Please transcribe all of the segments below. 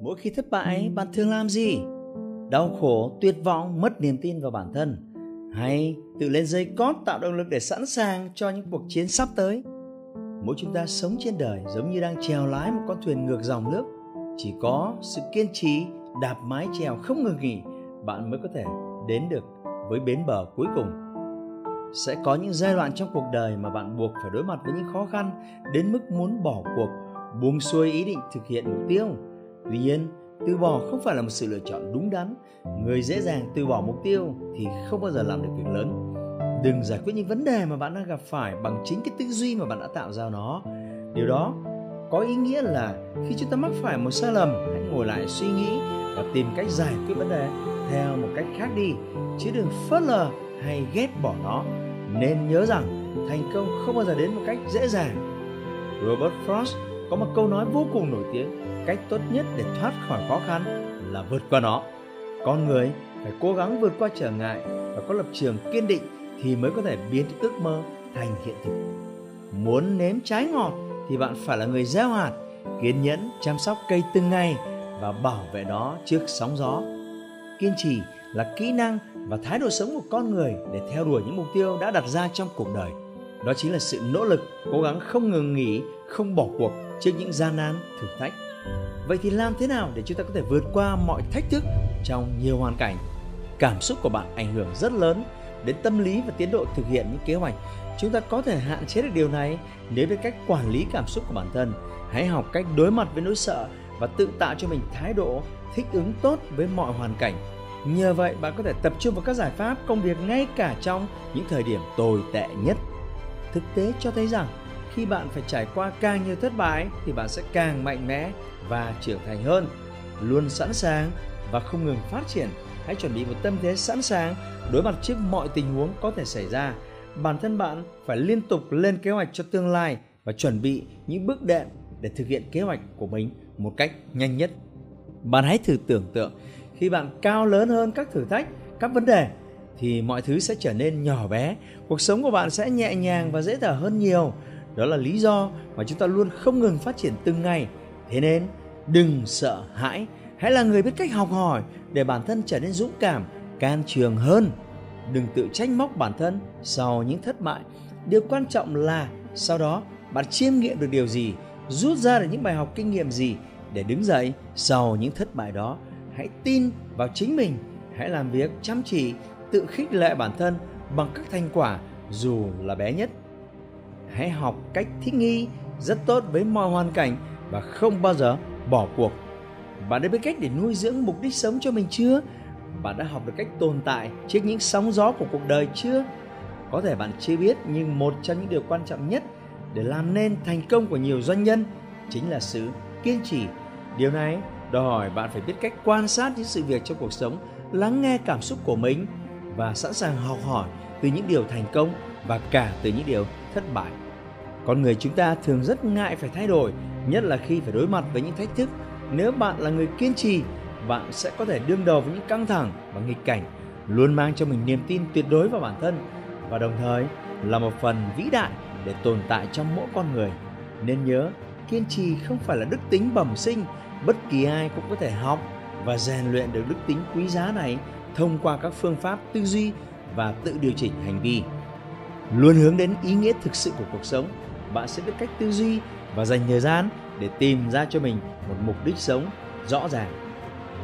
mỗi khi thất bại, bạn thường làm gì? Đau khổ, tuyệt vọng, mất niềm tin vào bản thân. Hay tự lên dây cót tạo động lực để sẵn sàng cho những cuộc chiến sắp tới. Mỗi chúng ta sống trên đời giống như đang trèo lái một con thuyền ngược dòng nước. Chỉ có sự kiên trì, đạp mái chèo không ngừng nghỉ, bạn mới có thể đến được với bến bờ cuối cùng. Sẽ có những giai đoạn trong cuộc đời mà bạn buộc phải đối mặt với những khó khăn, đến mức muốn bỏ cuộc, buông xuôi ý định thực hiện mục tiêu tuy nhiên, từ bỏ không phải là một sự lựa chọn đúng đắn. Người dễ dàng từ bỏ mục tiêu thì không bao giờ làm được việc lớn. Đừng giải quyết những vấn đề mà bạn đang gặp phải bằng chính cái tư duy mà bạn đã tạo ra nó. Điều đó có ý nghĩa là khi chúng ta mắc phải một sai lầm, hãy ngồi lại suy nghĩ và tìm cách giải quyết vấn đề theo một cách khác đi, chứ đừng phớt lờ hay ghét bỏ nó. Nên nhớ rằng thành công không bao giờ đến một cách dễ dàng. Robert frost có một câu nói vô cùng nổi tiếng, cách tốt nhất để thoát khỏi khó khăn là vượt qua nó. Con người phải cố gắng vượt qua trở ngại và có lập trường kiên định thì mới có thể biến ước mơ thành hiện thực. Muốn nếm trái ngọt thì bạn phải là người gieo hạt, kiên nhẫn chăm sóc cây từng ngày và bảo vệ nó trước sóng gió. Kiên trì là kỹ năng và thái độ sống của con người để theo đuổi những mục tiêu đã đặt ra trong cuộc đời. Đó chính là sự nỗ lực, cố gắng không ngừng nghỉ, không bỏ cuộc trước những gian nan thử thách. Vậy thì làm thế nào để chúng ta có thể vượt qua mọi thách thức trong nhiều hoàn cảnh? Cảm xúc của bạn ảnh hưởng rất lớn đến tâm lý và tiến độ thực hiện những kế hoạch. Chúng ta có thể hạn chế được điều này nếu biết cách quản lý cảm xúc của bản thân. Hãy học cách đối mặt với nỗi sợ và tự tạo cho mình thái độ thích ứng tốt với mọi hoàn cảnh. Nhờ vậy, bạn có thể tập trung vào các giải pháp công việc ngay cả trong những thời điểm tồi tệ nhất. Thực tế cho thấy rằng khi bạn phải trải qua càng nhiều thất bại thì bạn sẽ càng mạnh mẽ và trưởng thành hơn. Luôn sẵn sàng và không ngừng phát triển. Hãy chuẩn bị một tâm thế sẵn sàng đối mặt trước mọi tình huống có thể xảy ra. Bản thân bạn phải liên tục lên kế hoạch cho tương lai và chuẩn bị những bước đệm để thực hiện kế hoạch của mình một cách nhanh nhất. Bạn hãy thử tưởng tượng, khi bạn cao lớn hơn các thử thách, các vấn đề, thì mọi thứ sẽ trở nên nhỏ bé, cuộc sống của bạn sẽ nhẹ nhàng và dễ thở hơn nhiều đó là lý do mà chúng ta luôn không ngừng phát triển từng ngày. Thế nên, đừng sợ hãi. Hãy là người biết cách học hỏi để bản thân trở nên dũng cảm, can trường hơn. Đừng tự trách móc bản thân sau những thất bại. Điều quan trọng là sau đó bạn chiêm nghiệm được điều gì, rút ra được những bài học kinh nghiệm gì để đứng dậy sau những thất bại đó. Hãy tin vào chính mình. Hãy làm việc chăm chỉ, tự khích lệ bản thân bằng các thành quả dù là bé nhất hãy học cách thích nghi rất tốt với mọi hoàn cảnh và không bao giờ bỏ cuộc. Bạn đã biết cách để nuôi dưỡng mục đích sống cho mình chưa? Bạn đã học được cách tồn tại trước những sóng gió của cuộc đời chưa? Có thể bạn chưa biết, nhưng một trong những điều quan trọng nhất để làm nên thành công của nhiều doanh nhân chính là sự kiên trì. Điều này đòi hỏi bạn phải biết cách quan sát những sự việc trong cuộc sống, lắng nghe cảm xúc của mình và sẵn sàng học hỏi từ những điều thành công và cả từ những điều thất bại. Con người chúng ta thường rất ngại phải thay đổi, nhất là khi phải đối mặt với những thách thức. Nếu bạn là người kiên trì, bạn sẽ có thể đương đầu với những căng thẳng và nghịch cảnh, luôn mang cho mình niềm tin tuyệt đối vào bản thân và đồng thời là một phần vĩ đại để tồn tại trong mỗi con người. Nên nhớ, kiên trì không phải là đức tính bẩm sinh, bất kỳ ai cũng có thể học và rèn luyện được đức tính quý giá này thông qua các phương pháp tư duy và tự điều chỉnh hành vi luôn hướng đến ý nghĩa thực sự của cuộc sống, bạn sẽ biết cách tư duy và dành thời gian để tìm ra cho mình một mục đích sống rõ ràng.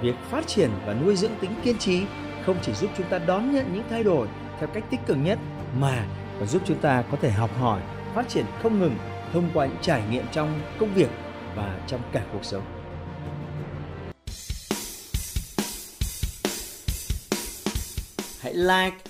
Việc phát triển và nuôi dưỡng tính kiên trì không chỉ giúp chúng ta đón nhận những thay đổi theo cách tích cực nhất, mà còn giúp chúng ta có thể học hỏi, phát triển không ngừng thông qua những trải nghiệm trong công việc và trong cả cuộc sống. Hãy like